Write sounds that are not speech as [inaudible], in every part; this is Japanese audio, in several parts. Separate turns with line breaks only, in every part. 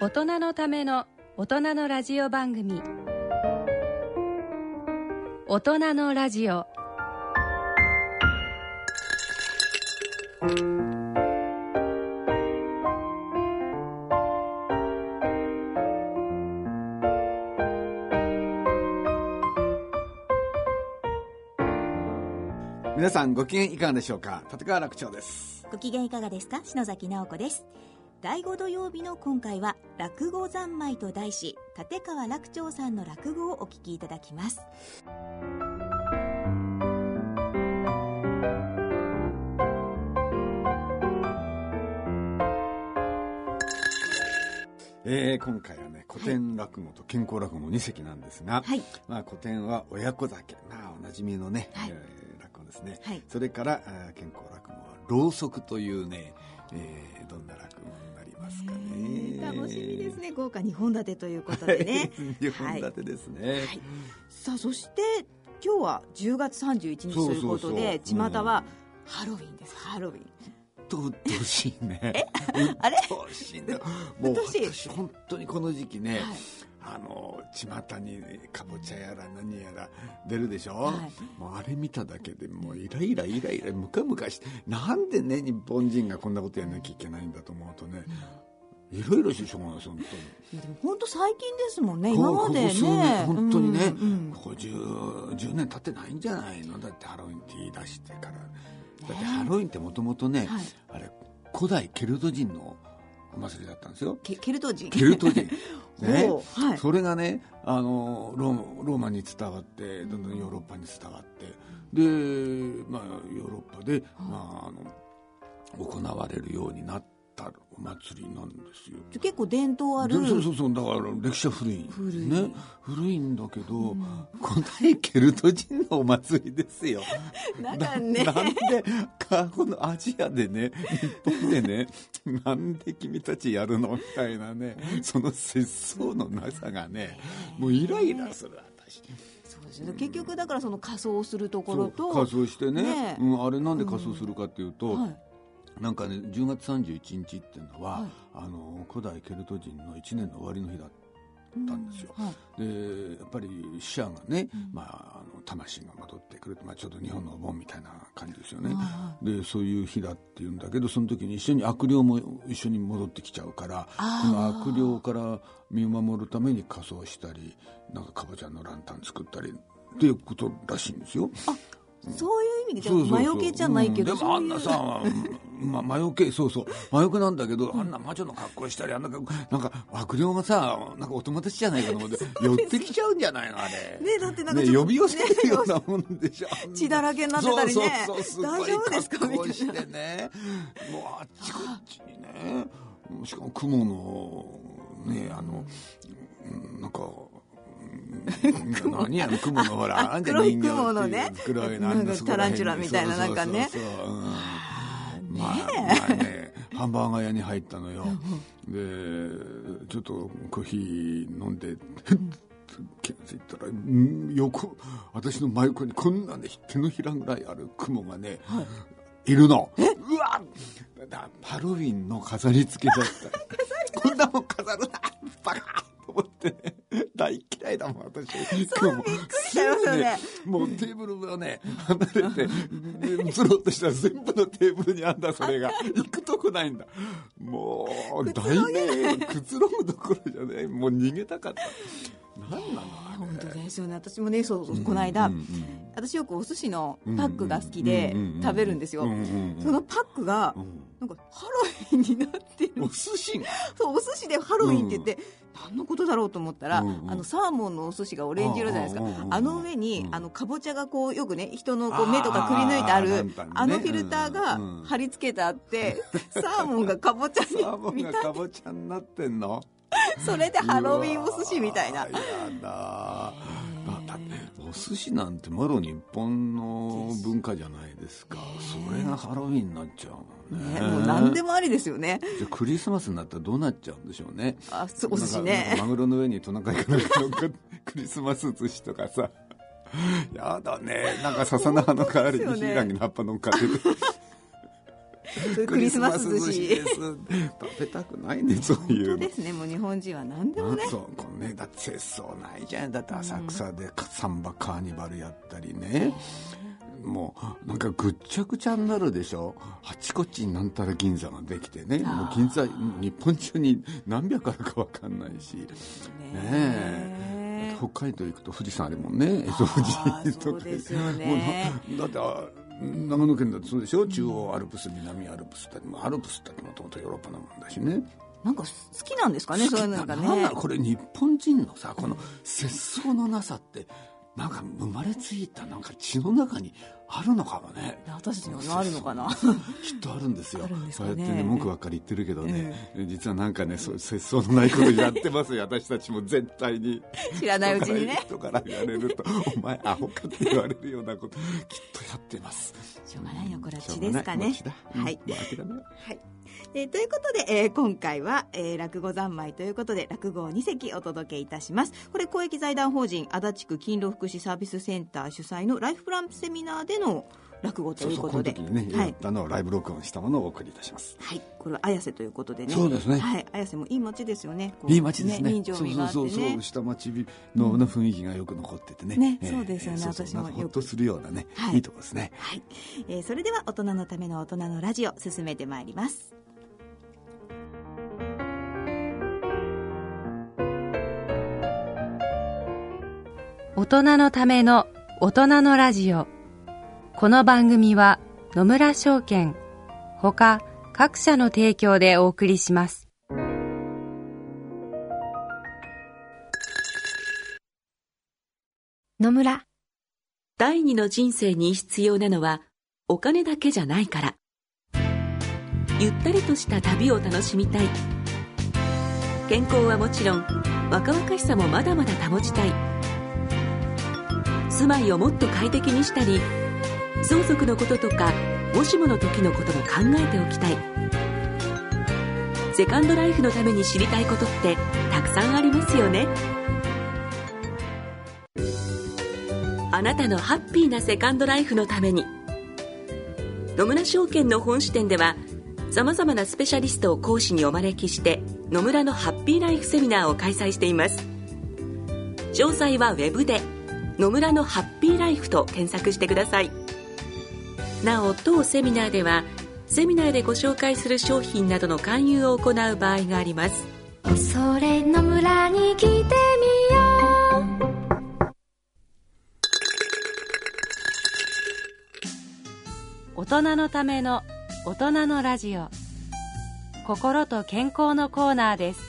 大人のための大人のラジオ番組。大人のラジオ。
皆さんご機嫌いかがでしょうか？立川楽長です。
ご機嫌いかがですか？篠崎直子です第5土曜日の今回は落語三昧と題し立川楽長さんの落語をお聞きいただきます。
えー、今回はね古典落語と健康落語の2席なんですが、
はい。
まあ、古典は親子酒まあおなじみのね、
はい。
えー落語ですね、
はい
それから健康落語はろうそくというね、えーどんな落語になりますかね。
楽しみですね。豪華2本立てということでね。[laughs]
2本立てですね、
はい。さあそして今日は10月31日ということで
そうそうそう。
巷はハロウィンです。ハロウィン。
とうっとうしいね。
あれ？
うっとうしいんだよ。もう私本当にこの時期ね、
はい
あの巷にかぼちゃやら何やら出るでしょ？
はい。
もうあれ見ただけでもうイライライライラムカムカして、なんでね日本人がこんなことやんなきゃいけないんだと思うとね。いろいろしょうがないです本当に。
でも本当最近ですもんね
こ
今まで
ここ数年
ね
本当にね、
うんうん。
ここ 10, 10年経ってないんじゃないの？だってハロウィンって言い出してから。だってハロウィンってもともとね、
はい。
あれ古代ケルト人のお祭りだったんですよ。
ケケルト人。
ケルト人。[laughs] ね。
はい。
それがねあのローマローマに伝わってどんどんヨーロッパに伝わってで、まあ、ヨーロッパで、まあ、あの行われるようになったお祭りなんですよ。
結構伝統ある。
そうそうそうだから歴史は古い。
古い。
ね。古いんだけど、古代ケルト人のお祭りですよ。[laughs]
なんかね。
ななんでかこのアジアでね日本でねなんで君たちやるのみたいなねその節操のなさがねもうイライラする私。
結局だからその仮装するところと
そう仮装してね。
ね。
うん、あれなんで仮装するかっていうと、
はい
なんかね10月31日っていうのは、
はい。
あの古代ケルト人の1年の終わりの日だったんですよ、
はい。
でやっぱり死者がね、まあ、あの魂が戻ってくる、まあ、ちょっと日本のお盆みたいな感じですよね、
は
でそういう日だっていうんだけどその時に一緒に悪霊も一緒に戻ってきちゃうからこの悪霊から身を守るために仮装したりなんかかぼちゃんのランタン作ったりっていうことらしいんですよ。
そういう意味でじゃ魔除けじゃないけど、
うん。でもあんなさ、ま、魔除けそうそう。魔除けなんだけど、あんな魔女の格好したりあんななんか悪霊がさなんかお友達じゃないかと思って寄ってきちゃうんじゃないのあれ。
ねだってなんか
ね呼び寄せるようなもんでしょ、
血だらけになってたりね。
そうそう
大丈夫ですか？みたいな
ね。もうあっちこっちにね。しかも雲のねあのうんなんかうん [laughs] 何やの雲のほらあん
黒い雲のね。
黒い
なんかタランチュラみたいななんかね。
そうそうそううんまあ、まあね、ハンバーガー屋に入ったのよ。で、ちょっとコーヒー飲んで、気がついたら、うん横、私の真横にこんなね、手のひらぐらいある雲がね、い。るの。うわだハロウィンの飾り付けだった。[laughs] こんなもん飾るな。バカと思ってね。大嫌いだもん、私。雲も。びっくり
しちゃいますよね
もうテーブルがね、離れて、で移ろうとしたら全部のテーブルにあんだ、それが。行くとこないんだ。もう、大迷惑、くつろぐどころじゃない。もう逃げたかった。何なのあれ
本当ですよね私もねそうそうこの間、
うんうん
私よくお寿司のパックが好きで食べるんですよ、
うんうんうん
そのパックが
うん
なんかハロウィンになってる。
お寿司が？
そうお寿司でハロウィンって言って、何のことだろうと思ったら、
うんうん。
あのサーモンのお寿司がオレンジ色じゃないですか。
うんうんうんうん。
あの上に、
うん。
あのかぼちゃがこうよくね人のこう目とかくり抜いてあるあのフィルターが
うんうん
貼り付けてあって、サーモンがかぼちゃ [laughs]
サーモンがかぼちゃになってんの？
それでハロウィンお寿司みたいな。
やだ。だだってお寿司なんてもろ日本の文化じゃないですか。それがハロウィンになっちゃうのね。
ね、もう何でもありですよね。
じゃあクリスマスになったらどうなっちゃうんでしょうね。
あそうお寿司ね
かマグロの上にトナカイかなんか乗っかクリスマス寿司とかさ。やだね。なんか笹の葉の代わりにヒイラギの葉っぱ乗っかってて
クリスマス寿司。
です食べたくないねそういう
本当ですね。もう日本人は何でもね。
そうこのねだって節操ないじゃん。だって浅草でサンバカーニバルやったりね、もうなんかぐっちゃぐちゃになるでしょ？あちこちになんたら銀座ができてね。もう銀座日本中に何百あるか分かんないし。ねえ。北海道行くと富士山あるもんね。江戸富士とか
そうですよね。
もうなだってあ長野県だってそうでしょ？中央アルプス南アルプスだアルプスだってもともとヨーロッパのもんだしね。
なんか好きなんですかねそういうのがね。
なんだこれ日本人のさこの節操のなさってなんか生まれついたなんか血の中にあるのかもね。
私たちにもあるのかな。[laughs]
きっとあるんですよ。
ね。
そうやってね文句ばっかり言ってるけどね、実はなんかねそう節操のないことやってますよ。[laughs] 私たちも絶対に。
知らないうちにね。
人から言われると「お前アホか」って言われるようなこときっとやってます。
しょうがないよこれは血
しょうがない。
ですかね。はい。はい。えーということで、えー今回は、えー落語三昧ということで落語を2席お届けいたします。これ公益財団法人足立区勤労福祉サービスセンター主催のライフプランセミナーでの落語ということで
時にね、
はい
やったのをライブ録音したものをお送りいたします
はい、これは綾瀬ということでね。
そうですね
はい、綾瀬もいい街ですよね。
いい街ですね。
人情味があって
そうそうそう
ね
そう。下町のの雰囲気がよく残っててね。
ね
え
そうですよね
そうそう
私も
ほっとするようなね、
はい
い、いとこですね。
はい、えーそれでは大人のための大人のラジオ進めてまいります。
大人のための大人のラジオこの番組は野村証券ほか各社の提供でお送りします。
野村。
第二の人生に必要なのはお金だけじゃないから。ゆったりとした旅を楽しみたい。健康はもちろん若々しさもまだまだ保ちたい。住まいをもっと快適にしたり相続のこととかもしもの時のことも考えておきたい。セカンドライフのために知りたいことってたくさんありますよね。あなたのハッピーなセカンドライフのために。野村証券の本支店ではさまざまなスペシャリストを講師にお招きして野村のハッピーライフセミナーを開催しています。詳細はウェブで「野村のハッピーライフ」と検索してください。なお当セミナーではセミナーでご紹介する商品などの勧誘を行う場合があります。
それの村に来てみよう。
大人のための大人のラジオ。心と健康のコーナーです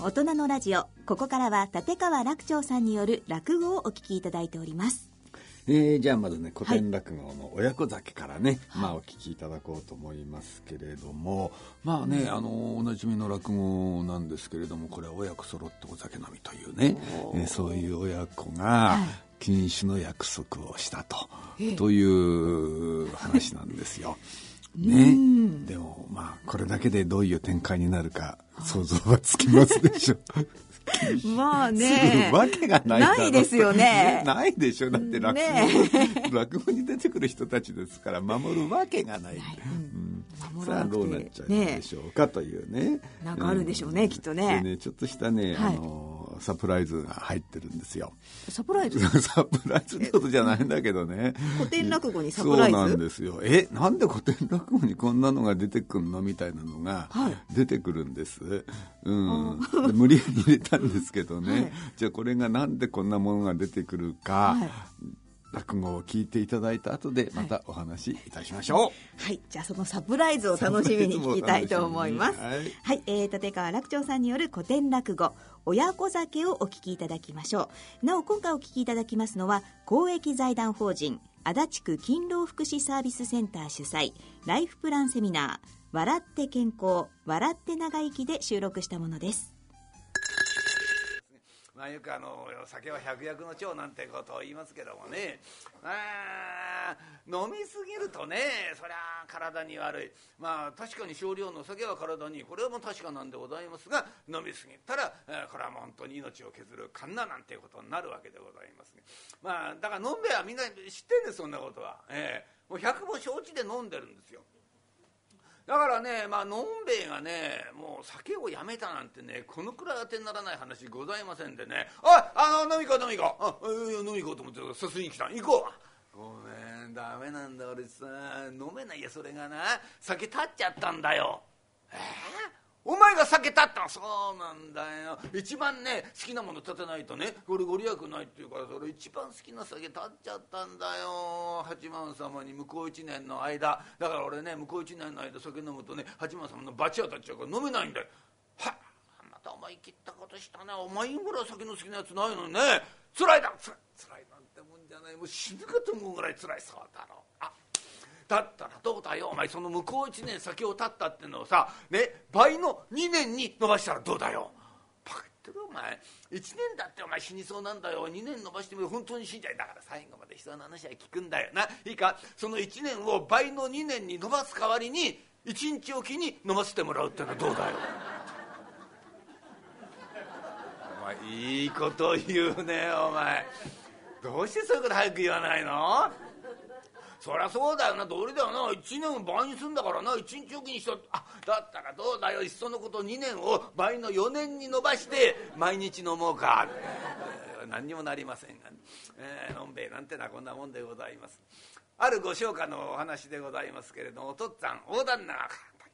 大人のラジオ、ここからは立川楽長さんによる落語をお聞きいただいております。
えーじゃあまずね古典落語の親子酒からね、まあお聞きいただこうと思いますけれどもまあね、あのおなじみの落語なんですけれどもこれは親子揃ってお酒飲みというね、えーそういう親子が禁酒の約束をしたと、という話なんですよ。[laughs] ね、でもまあこれだけでどういう展開になるか想像はつきますでしょ [laughs]
まあ
するわけがない
ないですよね。[laughs]
ないでしょ。だって落語,、
ね。[laughs]
落語に出てくる人たちですから守るわけがない、うん。さあどうなっちゃうんでしょうかというね。
なんかあるんでしょうねきっとね。
でねちょっとしたね、
はい。
あのサプライズが入ってるんですよ。
サプライズ？[laughs]
サプライズってことじゃないんだけどね。
古典落語にサプライズ？
そうなんですよ。えなんで古典落語にこんなのが出てくんのみたいなのが
はい。
出てくるんです、うん、で無理やり入れたんですけどね、[laughs]
はい。
じゃあこれがなんでこんなものが出てくるか、
はい
落語を聞いていただいた後でまたお話しいたしましょう、
はい、じゃあそのサプライズを楽しみに聞きたいと思います。
サプライズも楽しみに
はい、えー、立川楽長さんによる古典落語、親子酒をお聞きいただきましょう。なお、今回お聞きいただきますのは、公益財団法人、足立区勤労福祉サービスセンター主催、ライフプランセミナー、笑って健康、笑って長生きで収録したものです。
まあ、よくあの酒は百薬の長なんてことを言いますけどもね。あ飲みすぎるとねそりゃ体に悪い。まあ確かに少量の酒は体にこれはもう確かなんでございますが飲みすぎたら、えー、これはもう本当に命を削るカンナなんていうことになるわけでございますね。まあだから飲んべはみんな知ってんですそんなことは、えー、もう百も承知で飲んでるんですよ。だからね、まあのんべえがねもう酒をやめたなんてねこのくらい当てにならない話ございませんでね「ああの飲み行こう飲み行こう。あ飲み行こうと思ってさすに来た。行こう」ごめんダメなんだ俺さ。飲めないやそれがな。酒立っちゃったんだよ。えー？お前が酒立ったそうなんだよ。一番ね好きなもの立てないとねこれご利益ないっていうからそれ一番好きな酒立っちゃったんだよ。八幡様に向こう一年の間。だから俺ね向こう一年の間酒飲むとね八幡様の罰当たっちゃうから飲めないんだよ。はまた思い切ったことしたねお前ぐらい酒の好きなやつないのにね。つらいだ。つらいなんてもんじゃない。もう死ぬかと思うぐらいつらい。そうだろう。だったらどうだよお前その向こう1年先を立ったってのをさ、ね、倍の2年に伸ばしたらどうだよ。バカ言ってるお前。1年だってお前死にそうなんだよ。2年伸ばしても本当に死んじゃいだから最後まで人の話は聞くんだよな。いいか？その1年を倍の2年に伸ばす代わりに1日おきに飲ませてもらうってのはどうだよ。お前いいこと言うねお前。どうしてそういうこと早く言わないの？そりゃそうだよな道理だよな。1年を倍にすんだからな。1日おきにしとあだったらどうだよ。いっそのこと2年を倍の4年に延ばして毎日飲もうか、何にもなりませんが、えー、のんべえなんてのはこんなもんでございます。あるご商家のお話でございますけれどもお父っつぁん大旦那が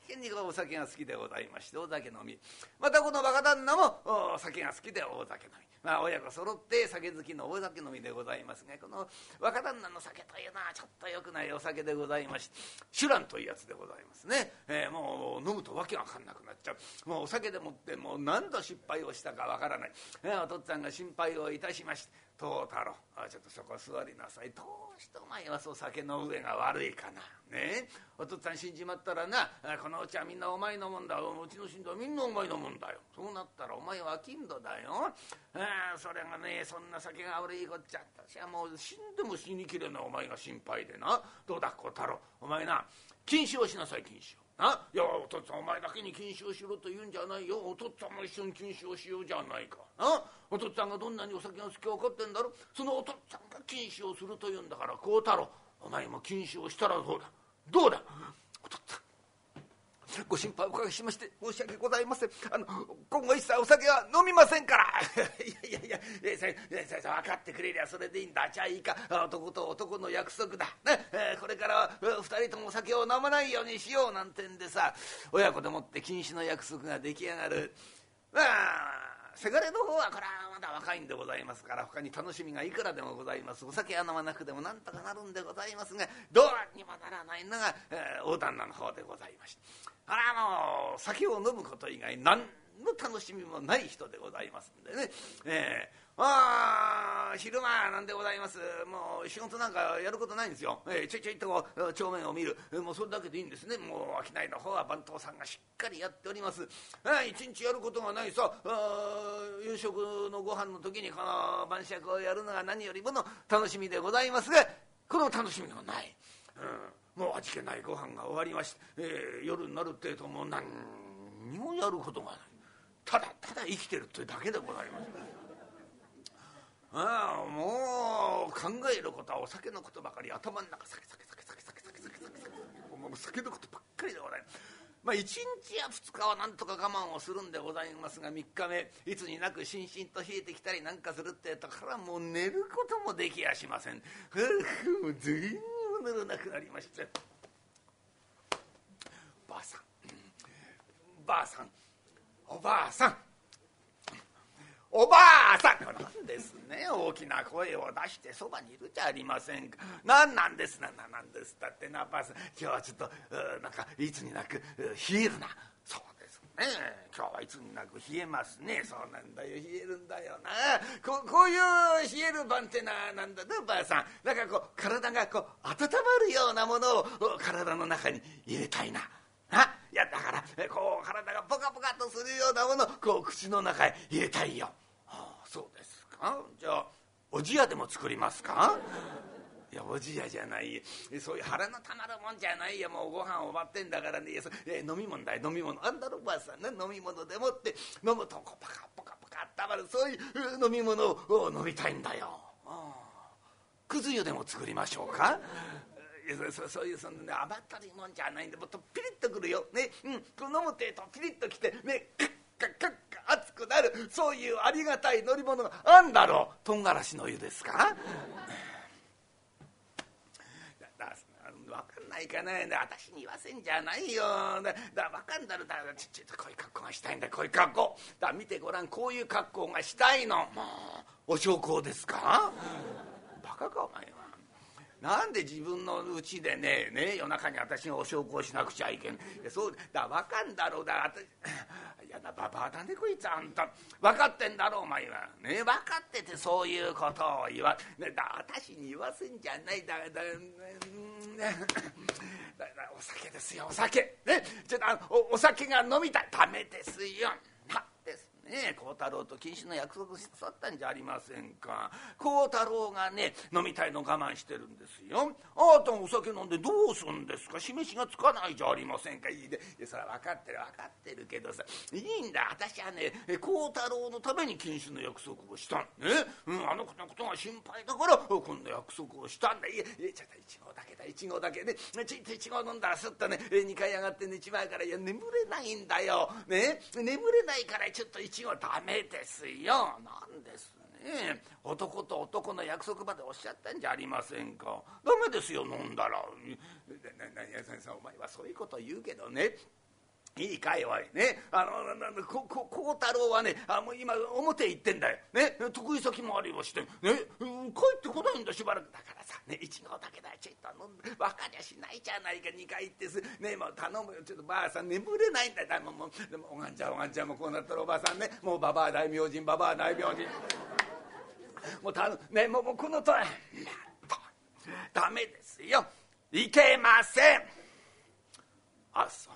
大変にお酒が好きでございましてお酒飲み。またこの若旦那もお酒が好きで大酒飲み。まあ親子揃って酒好きの大酒飲みでございますがこの若旦那の酒というのはちょっとよくないお酒でございまして酒乱というやつでございますね、えー、もう飲むとわけわかんなくなっちゃう。もうお酒でもってもう何度失敗をしたかわからない、えー、お父っつぁんが心配をいたしまして藤太郎ちょっとそこ座りなさい。どうしてお前はそう酒の上が悪いかな。ね？お父っつぁん死んじまったらなこのうちはみんなお前のもんだ。うちの死んだみんなお前のもんだよ。そうなったらお前は金土だよ。あそれがねそんな酒が悪いこっちゃ私はもう死んでも死にきれないお前が心配でな。どうだ小太郎。お前な禁酒をしなさい禁酒を。な。いやお父っつぁんお前だけに禁酒をしろと言うんじゃないよ。お父っつぁんも一緒に禁酒をしようじゃないか。あお父っつぁんがどんなにお酒が好きか分かってんだろそのお父っつぁんが禁酒をすると言うんだから孝太郎お前も禁酒をしたらどうだ？どうだ？お父っつぁんご心配おかけしまして申し訳ございません。あの今後一切お酒は飲みませんから。[laughs] いやいやいや先生分かってくれりゃそれでいいんだ。じゃあいいか。男と男の約束だ、ね。えー、これからは2人ともお酒を飲まないようにしようなんてんでさ。親子でもって禁止の約束が出来上がる。まあせがれの方はこれはまだ若いんでございますから他に楽しみがいくらでもございます。お酒は飲まなくてもなんとかなるんでございますがどうにもならないのが、えー、大旦那の方でございまして。あの酒を飲むこと以外何の楽しみもない人でございますんでね、えーああ昼間なんでございます。もう仕事なんかやることないんですよ、えー、ちょいちょいとこう帳面を見る、もうそれだけでいいんですね。もう商いの方は番頭さんがしっかりやっております。一日やることがないさ夕食のご飯の時にこの晩酌をやるのが何よりもの楽しみでございます。がこの楽しみがない、うん、もう味気ないご飯が終わりまして、えー、夜になるってえともう何にもやることがない。ただただ生きてるというだけでございます。ああもう考えることはお酒のことばかり。頭の中酒酒酒酒酒酒酒酒酒。もう酒のことばっかりでございます。まあ、1日や2日はなんとか我慢をするんでございますが3日目いつになくしんしんと冷えてきたりなんかするってとからもう寝ることもできやしません。もう全然寝れなくなりまして。ばあさん。ばあさん。おばあさん。おばあさんなんですね。大きな声を出してそばにいるじゃありませんか。何なんです？な何です？だってなばあさん。今日はちょっとなんかいつになく冷えるな。そうですね。今日はいつになく冷えますね。そうなんだよ。冷えるんだよな。ここういう冷える晩ってななんだねばあさん。なんかこう体がこう温まるようなものを体の中に入れたいな？いやだからこう体がポカポカとするようなものをこう口の中へ入れたいよ。そうですか？じゃあおじやでも作りますか？いやおじやじゃない。そういう腹のたまるもんじゃないよ。もうご飯終わってんだからね。え飲み物だよ飲み物。あんだろばあさんね飲み物でもって飲むとこパカポカポカあったまる。そういう飲み物を飲みたいんだよ。くず湯でも作りましょうか？そそういうそのね甘ったるいもんじゃないんでもっとピリッとくるよ。ね。うん。飲むってとピリッときてねカッカッカッカ熱くなるそういうありがたい乗り物があんだろう。とんがらしの湯ですか？[laughs] 分かんないかな私に言わせんじゃないよ。だだ分かんだろだちちょっとこういう格好がしたいんだ。こういう格好。だ見てごらん。こういう格好がしたいの。もうお焼香ですか？[laughs] バカかお前は。なんで自分のうちでねね夜中に私がお焼香しなくちゃいけんそうだ分かんだろうだ私 [laughs] 嫌なババアだねこいつあんた。分かってんだろお前は。ね分かっててそういうことを言わ、ね、だ私に言わせんじゃない。だだだだお酒ですよお酒。ねちょっとおお酒が飲みたい。ダメですよ。ね孝太郎と禁止の約束しさったんじゃありませんか。孝太郎がね飲みたいの我慢してるんですよ。あなたお酒飲んでどうすんですか？示しがつかないじゃありませんか。いいでねそれは分かってる分かってるけどさ。いいんだ。私はね孝太郎のために禁止の約束をしたん。ね、うん、あの子のことが心配だからこんな約束をしたんだ。いやいやちょっと一合だけだ。一合だけねちょっと一合飲んだらすっとね2階上がって寝ちまうからいや眠れないんだよ。ね？眠れないからちょっと一応ダメですよ。なんですね。男と男の約束までおっしゃったんじゃありませんか。ダメですよ飲んだら。お前はそういうこと言うけどねいいかいおい。ね。あのここ孝太郎はねあもう今表行ってんだよ。ね。得意先もありまして。ね。帰ってこないんだしばらく。だからさね一合だけだちょっと飲んで分かりゃしないじゃないか。2回行ってす。ねもう頼むよ。ちょっとばあさん眠れないんだよ。もうもうでもおがんちゃんおがんちゃんもこうなったらおばあさんね。もうばばあ大名人ばばあ大名人。もう頼む。ねもうもうこのとおり。ダメですよ。いけません。あそう。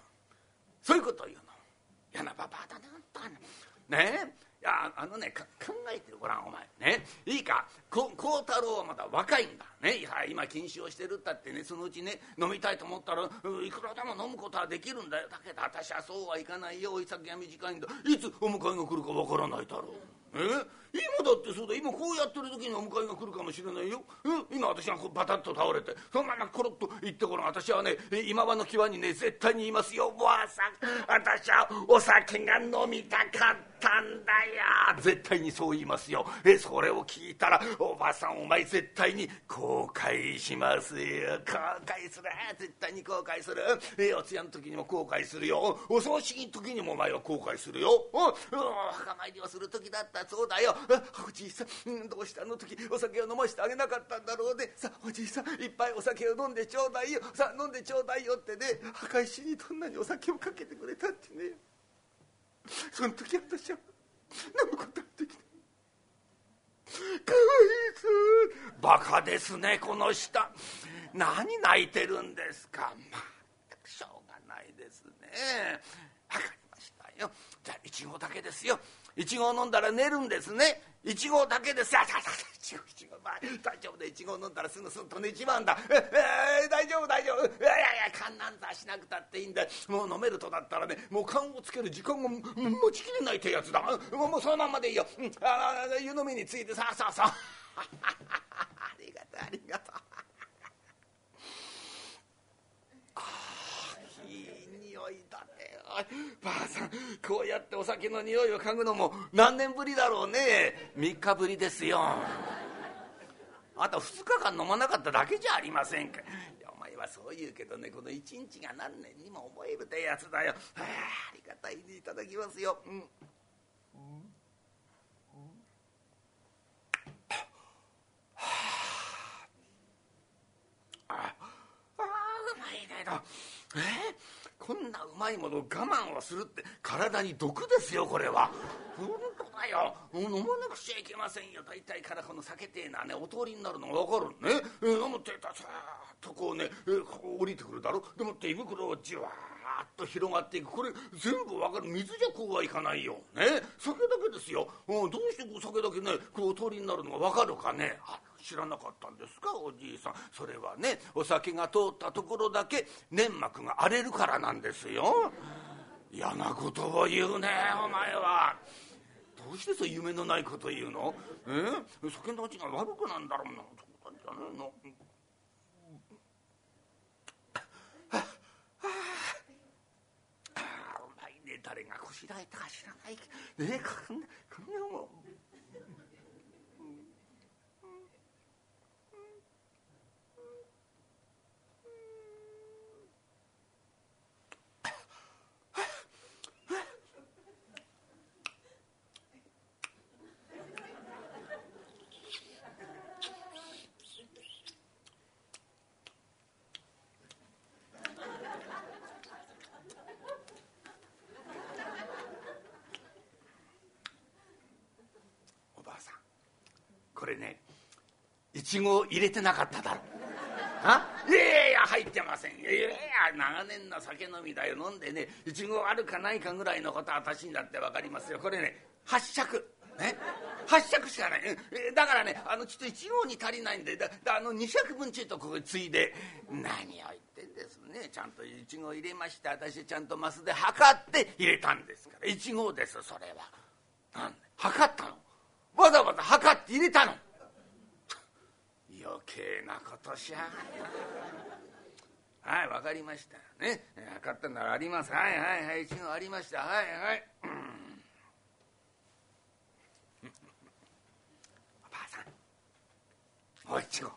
そういうこと言うの。嫌なババアだなあんたね？いやあのね考えてごらんお前。ね？いいか？孝太郎はまだ若いんだ。ね？いや今禁酒をしてるったってねそのうちね飲みたいと思ったらいくらでも飲むことはできるんだよ。だけど私はそうはいかないよ。おい先が短いんだ。いつお迎えが来るかわからないだろう。え？今だってそうだ。今こうやってる時にお迎えが来るかもしれないよ。今私がこうバタッと倒れてそのままコロッと言ってこの私はね今場の際にね絶対に言いますよ。おばあさん私はお酒が飲みたかったんだよ。絶対にそう言いますよ。えそれを聞いたらおばあさんお前絶対に後悔しますよ。後悔する。絶対に後悔する。えお通夜の時にも後悔するよ。お葬式の時にもお前は後悔するよ。お墓参りをする時だったそうだよ。おじいさんどうしてあの時お酒を飲ませてあげなかったんだろうね。さおじいさんいっぱいお酒を飲んでちょうだいよ。さあ飲んでちょうだいよってね。墓石にどんなにお酒をかけてくれたってね。その時私は飲むことができない。かわいそう。バカですねこの人何泣いてるんですか。まあしょうがないですね。分かりましたよ。じゃあ一合だけですよ。一合飲んだら寝るんですね。一合だけですあ一合一合、まあ、大丈夫で一合飲んだらすぐすぐと寝ちまうんだ。ええ大丈夫大丈夫。いやいや勘なんざしなくたっていいんだ。もう飲めるとだったらねもう勘をつける時間が持ちきれないってやつだ。もうもうそのまんまでいいよ、うん、あ湯飲みについてさあさあさあ。ありがとうありがとう。ばあさんこうやってお酒の匂いを嗅ぐのも何年ぶりだろうね。3日ぶりですよ。あと2日間飲まなかっただけじゃありませんか。いやお前はそう言うけどねこの一日が何年にも覚えるってやつだよ。あありがたいにいただきますよ、うん。あ。あうまいけどえ？こんなうまいものを我慢をするって体に毒ですよこれは。本当だよ。飲まなくちゃいけませんよ。大体からこの酒ってえのはねお通りになるのが分かるね、飲むってたさーっとこうね、こう降りてくるだろ。でもって胃袋をじわ
ーっと広がっていく。これ全部わかる。水じゃこうはいかないよ。ね？酒だけですよ、うん、どうしてお酒だけねこうお通りになるのがわかるかね？あ知らなかったんですか？おじいさん。それはねお酒が通ったところだけ粘膜が荒れるからなんですよ。嫌なことを言うねお前は。どうしてそう夢のないこと言うの？え？酒の味が悪くなんだろうな。そうなんじゃねえの誰がこしらえたか知らないねこんなこんなもんれねいちご入れてなかっただろ。あ？いやいや入ってません。いやいや長年の酒飲みだよ。飲んでねいちごあるかないかぐらいのことは私にだって分かりますよ。これね八尺ね？八尺しかない。だからねあのちょっと一合に足りないんでだあの二尺分ちょっとここついで何を言ってんですね。ちゃんといちご入れまして私ちゃんとマスで測って入れたんですから。一合ですそれは。なん測ったの？測って入れたの。余計なことしやがはい分かりました。ね。測ったならあります。はいはいはい一応ありました。はいはい、うん、おばあさんもう一度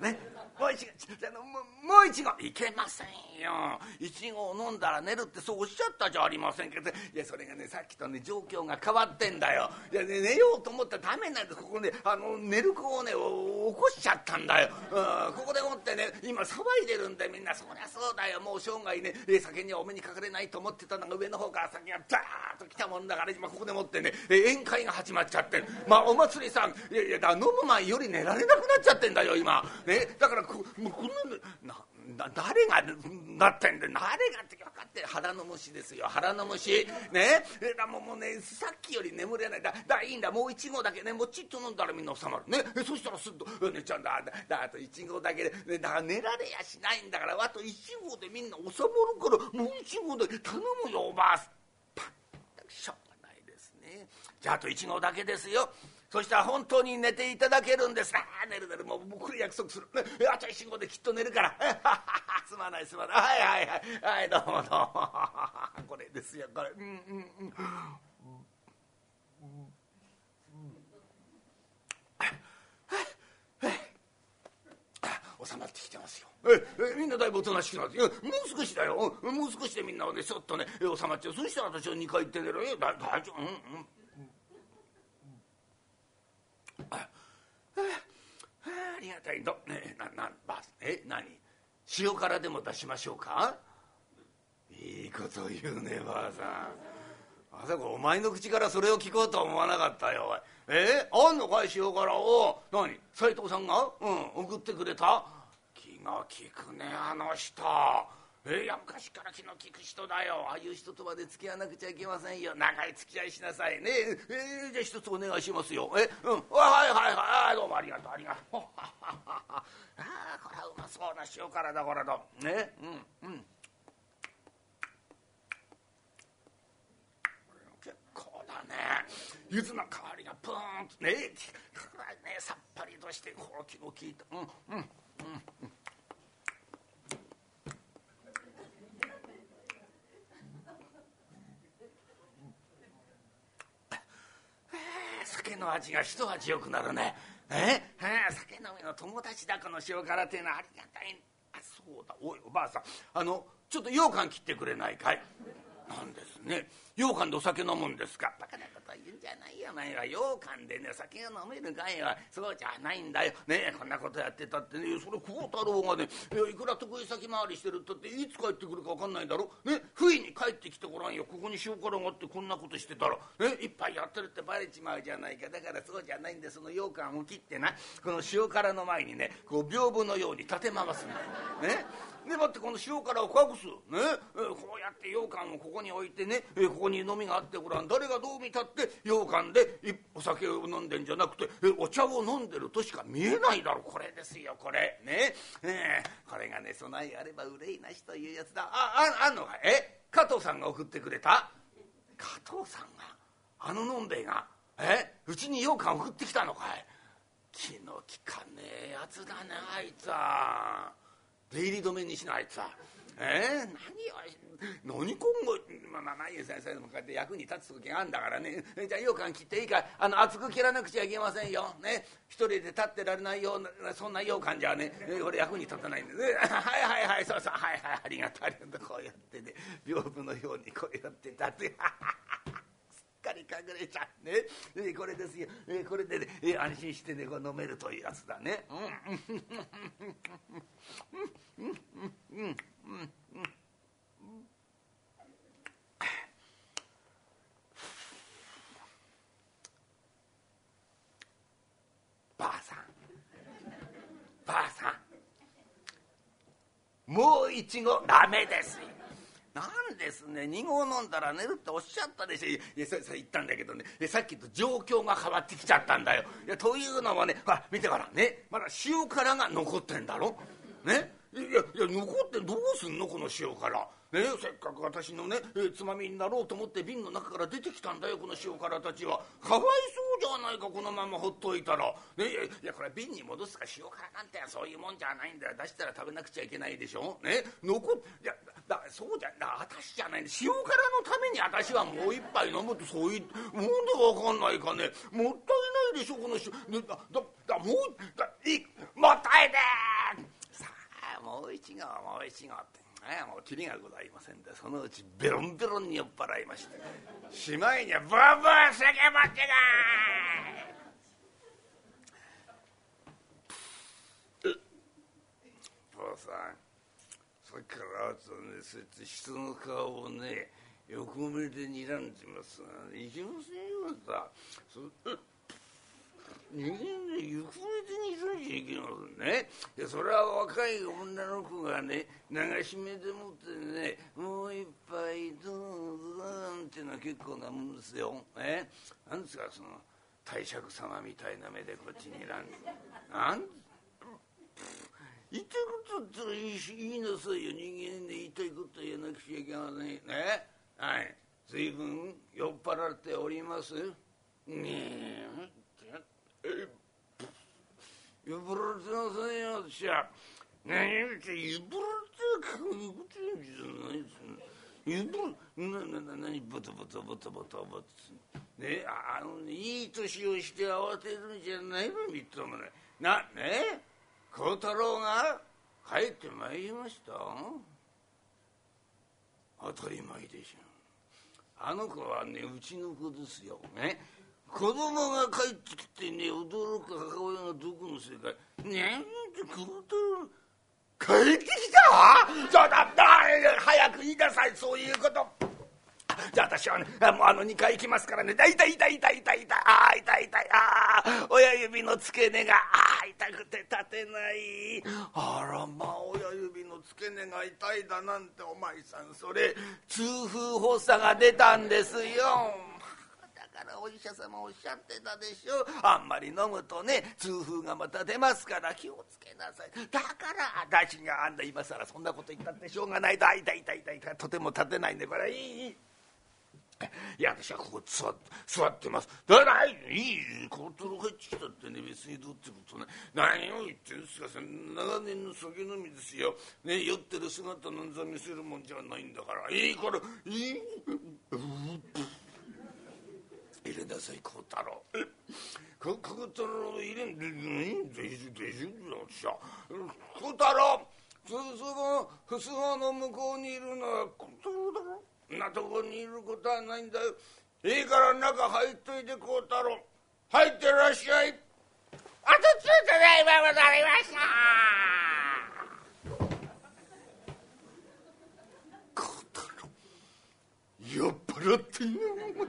ねもう一度あのももう一度いけませんよ。いちごを飲んだら寝るってそうおっしゃったじゃありませんけど。いやそれがねさっきとね状況が変わってんだよ。いや、ね、寝ようと思ったらダメなんでここねあの寝る子をね起こしちゃったんだよ、うん、ここでもってね今騒いでるんでみんなそりゃそうだよ。もう生涯ね酒にはお目にかかれないと思ってたのが上の方から酒がザーッと来たもんだから今ここでもってね宴会が始まっちゃってまあお祭りさんいやいやだ飲む前より寝られなくなっちゃってんだよ今。ねだからこもうこんなな誰がなってんで誰がって分かって腹の虫ですよ。腹の虫。ね。えだもうもねさっきより眠れない。だだいいんだ。もう一合だけね。もうちっと飲んだらみんな収まる。ね。えそしたらすっと寝ちゃうんだだあと一合だけ。で、ね、だから寝られやしないんだから。あと一合でみんな収まるからもう一合で頼むよおばあパッしょうがないですね。じゃああと一合だけですよ。そしたら本当に寝ていただけるんですああ寝る寝るもう僕約束する、ね、あと一号できっと寝るから。[laughs] すまないすまない。はいはいはい。はいどうもどうも。これですよこれ。うんうんうん。収まってきてますよええみんなだいぶおとなしくなって。もう少しだよ。もう少しでみんなはねちょっとね収まっちゃう。そしたら私は2回行って寝る。よ大丈夫？うんうんあありがたいど、ね、ななばえ何塩辛でも出しましょうか？いいこと言うねばあさん。まさかお前の口からそれを聞こうとは思わなかったよ。え？あんのかい塩辛を。何？斎藤さんが？うん送ってくれた？気が利くねあの人。えー、いや昔から気の利く人だよ。ああいう人とまで付き合わなくちゃいけませんよ。長い付き合いしなさいね。えー、じゃあ一つお願いしますよ。え？うん。はいはいはい。どうもありがとうありがとう。ああこれはうまそうな塩辛だこれと。ね。うんうん。結構だね。柚子の香りがプーンとねねさっぱりとしてこう気の利いた。うんうんうんうん。酒の味が一味よくなるね。え？え酒飲みの友達だこの塩辛っていうのはありがたい。あそうだ。おいおばあさんあのちょっと羊羹切ってくれないかい？なんですね。羊羹でお酒飲むんですか？バカなこんじゃないよ前は羊羹でね酒が飲めるかいはそうじゃないんだよ。ねこんなことやってたってね。それ孝太郎がねいくら得意先回りしてるったっていつ帰ってくるか分かんないだろ。ね不意に帰ってきてごらんよ。ここに塩辛があってこんなことしてたら。ね一杯やってるってバレちまうじゃないか。だからそうじゃないんでその羊羹を切ってな。この塩辛の前にねこう屏風のように立て回すんだよ。ね。でもってこの塩辛を隠す、ね。えこうやって羊羹をここに置いてね。えここに飲みがあってごらん。誰がどう見たって羊羹でお酒を飲んでんじゃなくてお茶を飲んでるとしか見えないだろ。これですよこれ。ね。えこれがね備えあれば憂いなしというやつだ。あああんのかえ？加藤さんが送ってくれた？加藤さんが？あののんべえが？え？うちに羊羹送ってきたのかい？気の利かねえやつだねあいつは。出入り止めにしないとさえ？ー、何を何今後まあまあまあいい先生でもこうやって役に立つ時があるんだからね。じゃあ羊羹切っていいか。あの厚く切らなくちゃいけませんよ。ね一人で立ってられないようなそんな羊羹じゃねこれ役に立たないんでねはいはいはいそうそうはいはいありがとうありがとう。こうやってね屏風のようにこうやって立って [laughs] すっかり隠れちゃうね。えこれですよ。えこれでねえ安心してねこう飲めるというやつだね。うん。うん。うん。うん。うん。ば何ダメです。よ。なんですね。2合飲んだら寝るっておっしゃったでしょ。いやそれ言ったんだけどね。さっきと状況が変わってきちゃったんだよ。いやというのはねほら見てからね。まだ塩辛が残ってんだろ。ね。いやいや残ってどうすんのこの塩辛。ね、せっかく私のねつまみになろうと思って瓶の中から出てきたんだよこの塩辛たちは。かわいじゃないかこのままほっといたら、ね、いやこれ瓶に戻すか塩辛なんてそういうもんじゃないんだよ。出したら食べなくちゃいけないでしょ？ね残っいやだそうじゃだ私じゃないんだ。塩辛のために私はもう一杯飲むとそういうもんでわかんないかね。もったいないでしょこの塩だだだもうだいもったいねさあもう一合もう一合って。あもうキリがございませんでそのうちベロンベロンに酔っ払いましてしまいにはブーブー酒ばっ。けが父さんさっきからあとねそうやって人の顔をね横目で睨んでますがいけませんよさそ人間で行方でにいじゃいけませんね。いやそれは若い女の子がね流し目でもってねもう一杯どうぞなんていうのは結構なもんですよ。え？なんですかその大釈様みたいな目でこっちにらんなん？言ってることって言いなさいよ人間で言いたいこと言わなくちゃいけませんねはい。随分酔っ払っております。ねえ。酔っ払ってませんよ私は何言って酔っ払ってこういうこと言うんじゃないです酔っ払ななな何ボトボトボトボトボトねあのいい年をして慌てるんじゃないのみっともないなね孝太郎が帰ってまいりました当たり前でしょあの子はねうちの子ですよね子供が帰ってきてね驚く母親がどこのせいかねえ孝太郎帰ってきた？そうだ早く言いなさいそういうこと。じゃあ私はねもうあの2回行きますからね。痛い痛い痛い痛い痛い痛いああ痛い痛いああ親指の付け根がああ痛くて立てない。あらまあ親指の付け根が痛いだなんてお前さんそれ痛風発作が出たんですよ。からお医者様おっしゃってたでしょあんまり飲むとね痛風がまた出ますから気をつけなさい。だから私があんた今更そんなこと言ったってしょうがない。だい痛い痛い痛いたとても立てないんでこれいいいい。いや私はここ座って座ってます。だからいいコートル入ってきたってね別にどうってことね。何を言ってんですか長年の酒飲みですよ、ね、酔ってる姿なんざ見せるもんじゃないんだから。いいからいい。入れなさい孝太郎。孝太郎入れんでいいんでしょでしょ私は孝太郎ふすまふすまの向こうにいるのは孝太郎だろ。んなとこにいることはないんだよ。いいから中入っといて孝太郎。入ってらっしゃい。あとついてね今ございました。酔っ払ってんのお前も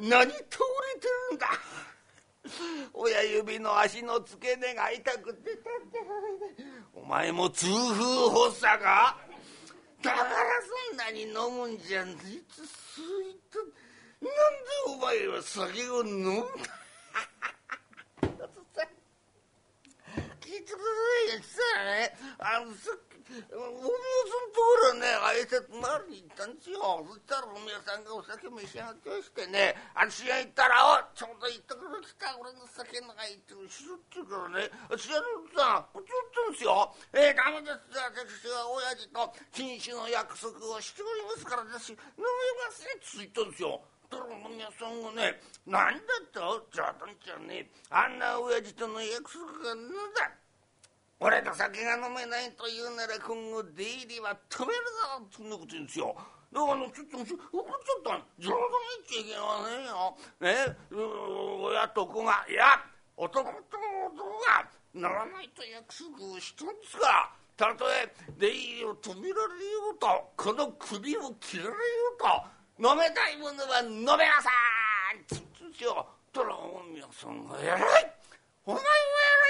何倒れてるんだ。親指の足の付け根が痛くてたってお前も痛風発作かだからそんなに飲むんじゃんいつすいとなんでお前は酒を飲むんだ。[laughs] 聞いてくださいよあのさっお宮さんのところね。挨拶回りに行ったんですよ。そしたらお宮さんがお酒召し上がってましてね。私が行ったら「おちょうどいいところ来た俺の酒のがいいって後ろって言うからね。私がさこっち言ったんですよ「えー、ダメです。私は親父と禁酒の約束をしておりますから私飲めません」って言ったんですよ。だからお宮さんがね「何だと冗談じゃねえ。あんな親父との約束がなんだ」俺と酒が飲めないと言うなら今後出入りは止めるぞそんなこと言うんですよ。だからちょっと怒っちゃった冗談言っちゃいけませんよ。ね親と子がいや男と男がならないと約束をしたんですがたとえ出入りを止められようとこの首を切られようと飲めたいものは飲めなさいって言うんですよ。たら大宮さんが偉いお前は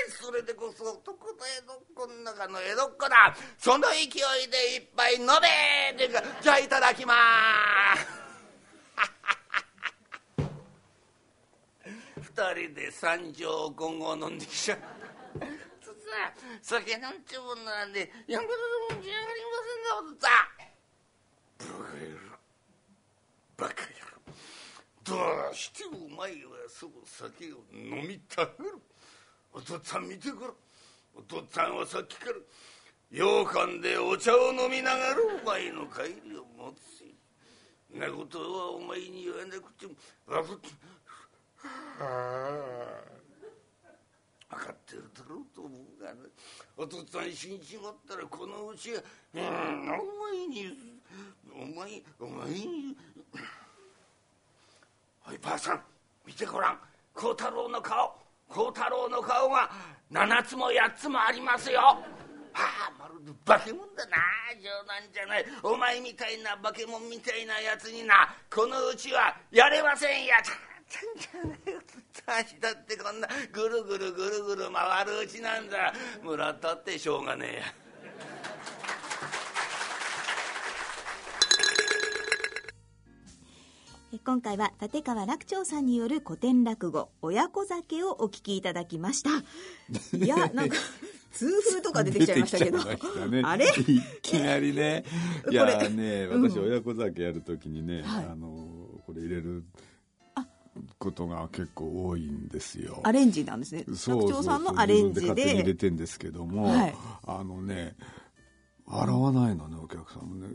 偉いそれでこそ男の江戸っ子の中の江戸っ子だ。その勢いで一杯飲め。っていうかじゃあいただきます。[laughs] 二人で三錠今後飲んできちゃう。酒なんてもんなんでやめるもんじゃありませんなお父さ。んバカ野郎。バカ野郎。どうしてお前はその酒を飲みたがる？お父っつぁん見てくれ。お父っつぁんはさっきから羊羹でお茶を飲みながらお前の帰りを待つ。よなことはお前に言わなくても分かって分かってるだろうと思うがなお父っつぁん死んじまったらこのうちはうんお前にお前お前においばあさん見てごらん。孝太郎の顔孝太郎の顔が7つも8つもありますよ。はあまるで化け物だな。冗談じゃない。お前みたいな化け物みたいなやつにな。このうちはやれませんや。ちゃんじゃねえよ私だってこんなぐるぐるぐるぐる回るうちなんだ村ったってしょうがねえや。
今回は立川楽長さんによる古典落語「親子酒」をお聞きいただきました。[laughs] いやなんか [laughs] 痛風とか出てきちゃいましたけど。
ね、[laughs]
あれ？
いきなりね。いやね
うん。
私親子酒やるときにね、
はい。
あのこれ入れることが結構多いんですよ。
アレンジなんですね。
そう
楽長さんのアレンジ
で。勝手に入れ
で
てんですけども、
はい。
あのね笑わないのねお客さんもね。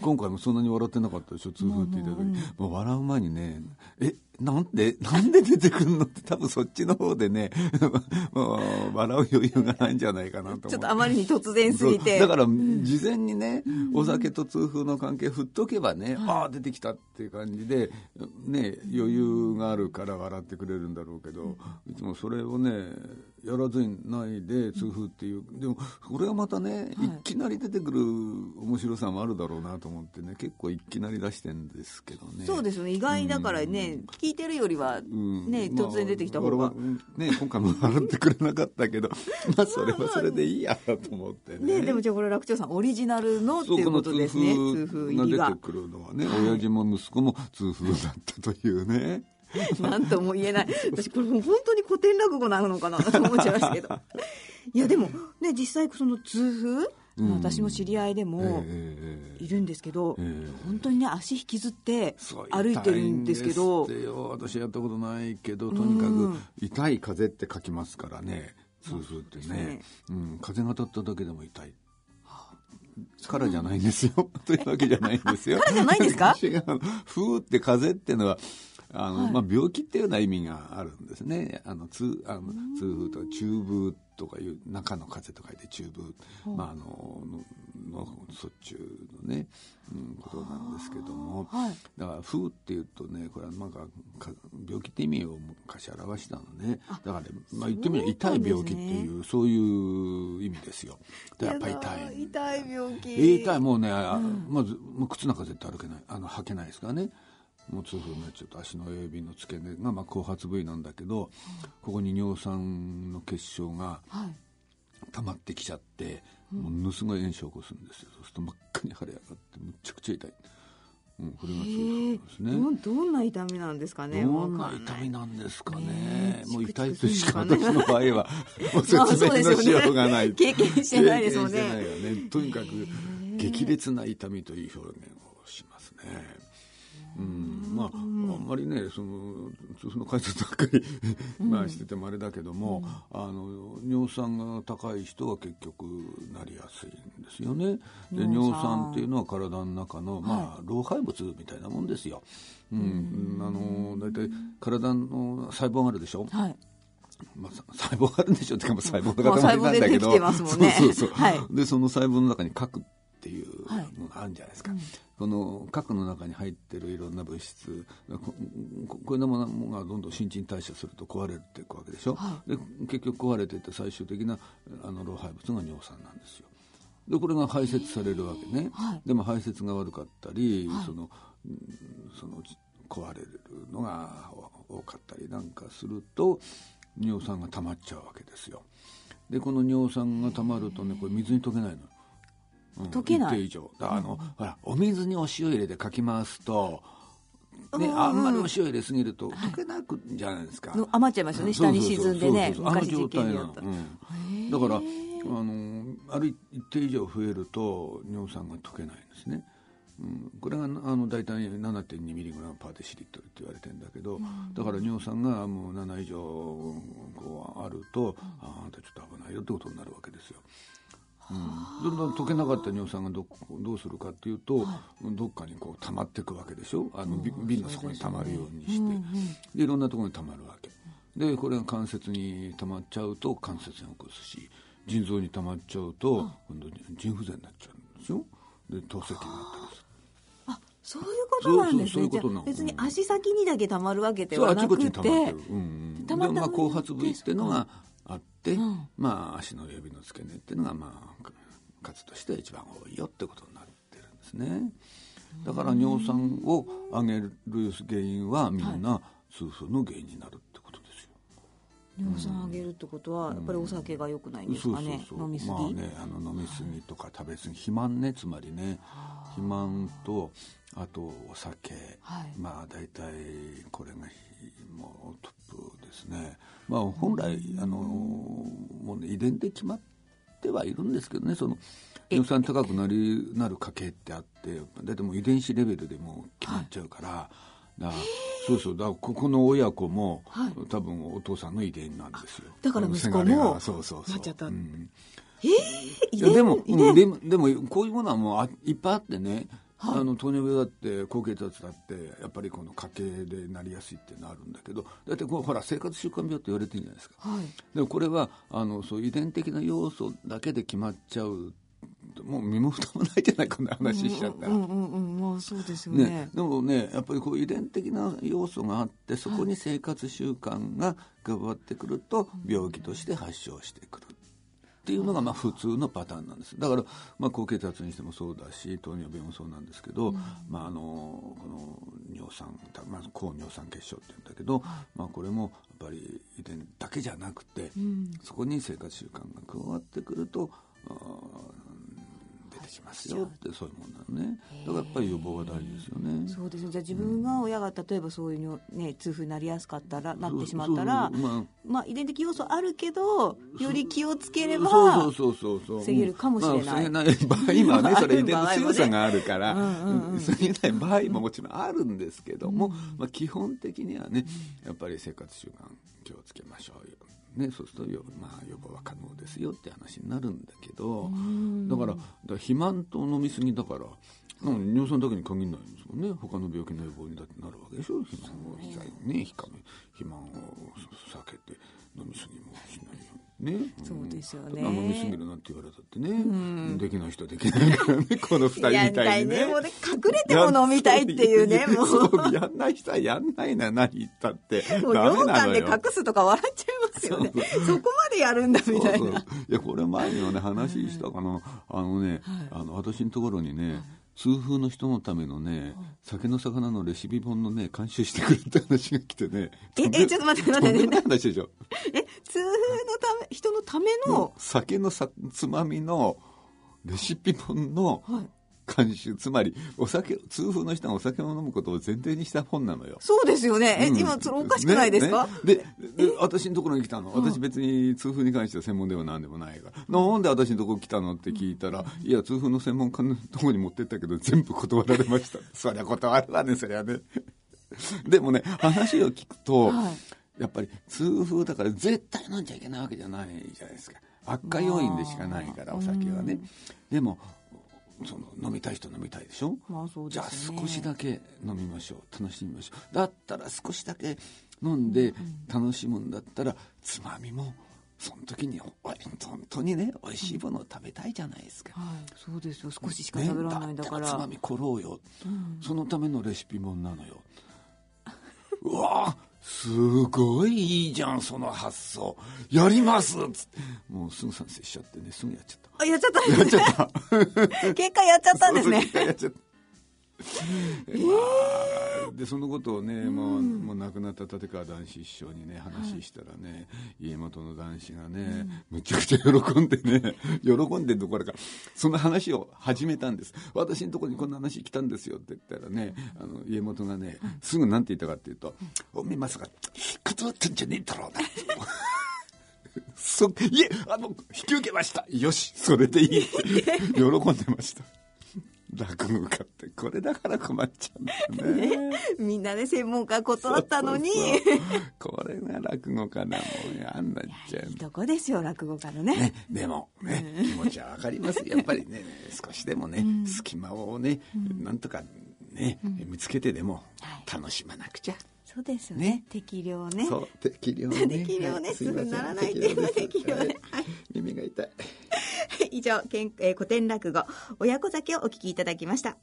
今回もそんなに笑ってなかったでしょ痛風って言った時、もう笑う前にねえなんでなんで出てくるのって多分そっちの方でね [laughs] 笑う余裕がないんじゃないかなと
ちょっとあまりに突然すぎて。
だから事前にね、お酒と痛風の関係振っとけばね、ああ出てきたっていう感じで、ね、余裕があるから笑ってくれるんだろうけど、いつもそれをねやらずにないで痛風っていう。でもこれはまたね、い、きなり出てくる面白さもあるだろうなと思ってね結構いきなり出してんですけどね。
そうですよね。意外だからね、聞いてるよりは
うん。
ね、
まあ
突然出てきた方が、
笑わね、今回も笑ってくれなかったけど [laughs] まあそれはそれでいいやと思ってね。
ねでもじゃあこれ楽長さんオリジナルのっていうことですね。痛風入りが。
が出てくるのはね、親父も息子も痛風だったというね。[laughs]
なんとも言えない。私これもう本当に古典落語なのかなと思っちゃいましたけど。[laughs] いやでもね実際その痛風、
うん。
私も知り合いでも
ええ
いるんですけど、
ええ。
本当にね足引きずって歩いてるんですけど
私やったことないけどとにかく痛い風って書きますからね。痛風ってね。
ね。
うん、風が当たっただけでも痛い。からじゃないんですよ。[laughs] というわけじゃないんですよ。
からじゃないんですか？[laughs]
違う。風って風っていうのはあの、
はい。
まあ、病気っていうような意味があるんですね。あの痛あの痛風とか中風とかいう中の風と書いて中風、まあ、あののそっちゅうのね、うん、ことなんですけども、
はい
だから風っていうとねこれはなんかか病気って意味を昔表したのねだからね、まあ、言ってみれば痛い病気っていうそういう意味ですよでやっぱり痛い
痛い病気
痛いもうね、あまずもう靴なんか絶対歩けないあの履けないですからねもう痛風になっちゃうと足の親指の付け根がまあ後発部位なんだけど、ここに尿酸の結晶が
はい。
溜まってきちゃって、ものすごい炎症を起こすんですよ。そうすると真っ赤に腫れ上がってむちゃくちゃ痛い、うん、これが痛風なんですね、
どどんな痛みなんですかね？
どんな痛みなんですかね？
ね。
もう痛いとしか私の場合は、説明のしようがない。
経験してないですもんね。[laughs]
ね。とにかく、激烈な痛みという表現をしますね。うん、まあ、あんまりね、その、痛風の解説ばっかり、まあしててもあれだけども、あの、尿酸が高い人は結局なりやすいんですよね。で、
尿酸。
っていうのは体の中の、まあ、老廃物みたいなもんですよ。うん、あの、大体体の細胞があるでしょ？
はい。
まあ、さ細胞があるんでしょ？っていうか、まあ、細胞
まあ
の塊なんだけど、そうそうそう、
はい。
でその細胞の中に核っていう
はい。
のがあるんじゃないですか、この核の中に入ってるいろんな物質こここういうものがどんどん新陳代謝すると壊れていくわけでしょ、
は
で結局壊れていって最終的なあの老廃物が尿酸なんですよ。でこれが排泄されるわけね、
はい。
でも排泄が悪かったり、そのうんその壊れるのが多かったりなんかすると尿酸が溜まっちゃうわけですよ。でこの尿酸が溜まるとねこれ水に溶けないの
溶けない。
一定以上。だからあの、ほらお水にお塩入れてかき回すとね、あんまりお塩入れすぎると溶けなくんじゃないですか、
の余っちゃいますよね。下に沈んでね昔実験でやった
あの状態なの。うん。だからあのある一定以上増えると尿酸が溶けないんですね、うん、これがあの大体7.2ミリグラムパーデシリットルって言われてるんだけど、だから尿酸がもう7以上こうあると、ああんたちょっと危ないよってことになるわけですよ。うん、どんどん溶けなかった尿酸がどどうするかっていうと、どっかにこう溜まっていくわけでしょ？あのび瓶の底に溜まるようにして、でいろんなところに溜まるわけ。でこれが関節に溜まっちゃうと関節に起こすし腎臓に溜まっちゃうと今度腎不全になっちゃうんですよ。で透析になったりする。
あそういうことなんですね。別に足先にだけたまるわけで
そうあちこち
はなくて
に溜まってる、うんでまあ後発部位っていうのがあって、
ん。
まあ足の指の付け根っていうのがまあか数としては一番多いよってことになってるんですね。だから尿酸を上げる原因はみんな痛風の原因になるってことですよ、
尿酸上げるってことはやっぱりお酒が良くないんですかね飲みすぎ、
まあねあの飲みすぎとか食べ過ぎ肥満ねつまりね。肥満とあとお酒、
はい。
まあ大体これがひもうトップですね。まあ本来あのもうね遺伝で決まってはいるんですけどね。その尿酸高くなりなる家系ってあって大体もう遺伝子レベルでもう決まっちゃうから、だからそうそう。だからここの親子も、
はい。
多分お父さんの遺伝なんですよ。
だから息子も
そうそうそう。
なっちゃった。
うん。
遺
いやでも、でもでもこういうものはもうあいっぱいあってね、あの糖尿病だって高血圧だってやっぱりこの家系でなりやすいっていうのはあるんだけどだってこうほら生活習慣病って言われてるじゃないですか、
はい。
でもこれはあのそう遺伝的な要素だけで決まっちゃうもう身も蓋もないじゃないこんな話しちゃったら。
うんうんうんまあそうですよね。
ね、でもねやっぱりこう遺伝的な要素があってそこに生活習慣が加わってくると病気として発症してくるっていうのがまあ普通のパターンなんです。だからまあ高血圧にしてもそうだし糖尿病もそうなんですけど、まあ、あのこの尿酸、まあ、高尿酸血症って言うんだけど、まあ、これもやっぱり遺伝だけじゃなくて、そこに生活習慣が加わってくるとあー出てきますよってそういうもんなのね。だからやっぱり予防は大事ですよね。
そうですねじゃあ自分が親が例えばそういうの、ね、痛風になりやすかったらなってしまったら
そうそうま
まあ遺伝的要素あるけどより気をつければ
そうそうそうそうそう。
防げるかもしれない。
まあ、防げない場合はね [laughs] それ遺伝の強さがあるから、
うんうんうん。
防げない場合ももちろんあるんですけども、まあ、基本的にはねやっぱり生活習慣気をつけましょうよ。ね、そうするとよ、まあ、予防は可能ですよって話になるんだけどだからだから肥満と飲み過ぎだから尿酸だけに限らないんですもんね。他の病気の予防にだってなるわけでしょ。肥満を控えね肥満を避けて飲み過ぎもしないようね。
そうですよね。
ただ飲みすぎるなって言われたってね、できない人はできないからね。[laughs] この二人みたいにね。
ね。もうね隠れても飲みたいっていうねもう。
やんない人はやんないな何言ったって。
もう
ダメ
羊羹で隠すとか笑っちゃいますよね。そこまでやるんだみたい
そうそう。
ない
やこれ前にもね話したかな、あのね、あの私のところにね、痛風の人のためのね、酒の魚のレシピ本のね監修してくれって話が来てね。
ええちょっと待って待って。
とんでもない話でしょ。
え痛風のため人のための、
酒のさつまみのレシピ本の
はい。
監修つまりお酒痛風の人がお酒を飲むことを前提にした本なのよ。
そうですよね。え、
うん。
今それおかしくないですか、
ねね。でで私のところに来たの？私別に痛風に関しては専門では何でもないから、なんで私のところ来たの？って聞いたら、い。や痛風の専門家のところに持ってったけど全部断られました。そりゃ断るわねそりゃね。でもね話を聞くと、
はい
やっぱり痛風だから絶対飲んじゃいけないわけじゃないじゃないですか。悪化要因でしかないからお酒はね。でもその飲みたい人飲みたいでしょ、
まあそう
じゃあ少しだけ飲みましょう。楽しみましょう。だったら少しだけ飲んで楽しむんだったらつまみもその時にお本当にね美味しいものを食べたいじゃないですか、
はいそうですよ。少ししか
ね
食べられないんだから、
だったらつまみころうよ、そのためのレシピ本なのよ。[laughs] うわすごいいいじゃんその発想。やりますっつって。もうすぐ賛成しちゃってねすぐやっちゃった。
あやっちゃった。
やっちゃった。[laughs]
結果やっちゃったんですね
ま [laughs] あでそのことをね、もうもう亡くなった立川談志師匠にね話したらね、家元の談志がね、むちゃくちゃ喜んでね喜んでるどころかその話を始めたんです。私のところにこんな話来たんですよって言ったらねあの家元がねすぐなんて言ったかっていうと「おめえまさか断ってんじゃねえだろうな」[laughs] そいえあの引き受けました。よしそれでいい。っ [laughs] て喜んでました落語家ってこれだから困っちゃうんだよ [laughs] ね。
みんなね専門家断ったのに。
これが落語家だもんやんなっちゃう。
いいとこですよ落語家のね。
ね、でもね、気持ちはわかります。やっぱりね、少しでもね、隙間をね、なんとかね、見つけてでも楽しまなくちゃ。
そうですよね。
ね。
適量ね。
そう、適量ね。[laughs]
適量ね
はい。す
ぐならないってい。う適。以上、けんえー古典落語親子酒をお聞きいただきました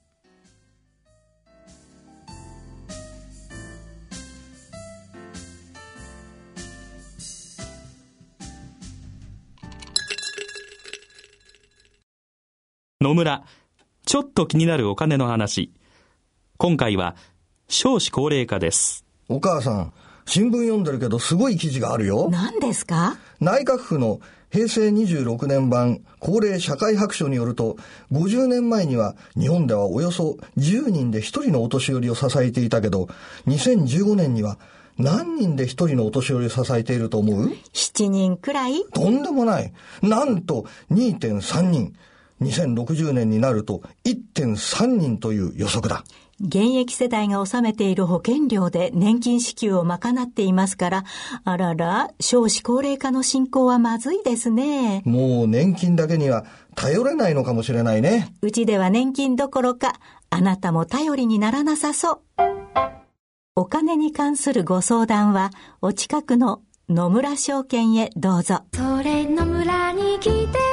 野村、ちょっと気になるお金の話。今回は少子高齢化です。
お母さん、新聞読んでるけどすごい記事があるよ。
何ですか？
内閣府の平成26年版高齢社会白書によると、50年前には日本ではおよそ10人で1人のお年寄りを支えていたけど、2015年には何人で1人のお年寄りを支えていると思う
？7人くらい？
とんでもない。なんと2.3人。2060年になると1.3人という予測だ。
現役世代が納めている保険料で年金支給を賄っていますから、あらら、少子高齢化の進行はまずいですね。
もう年金だけには頼れないのかもしれないね。
うちでは年金どころか、あなたも頼りにならなさそう。お金に関するご相談は、お近くの野村証券へどうぞ。
それの村に来て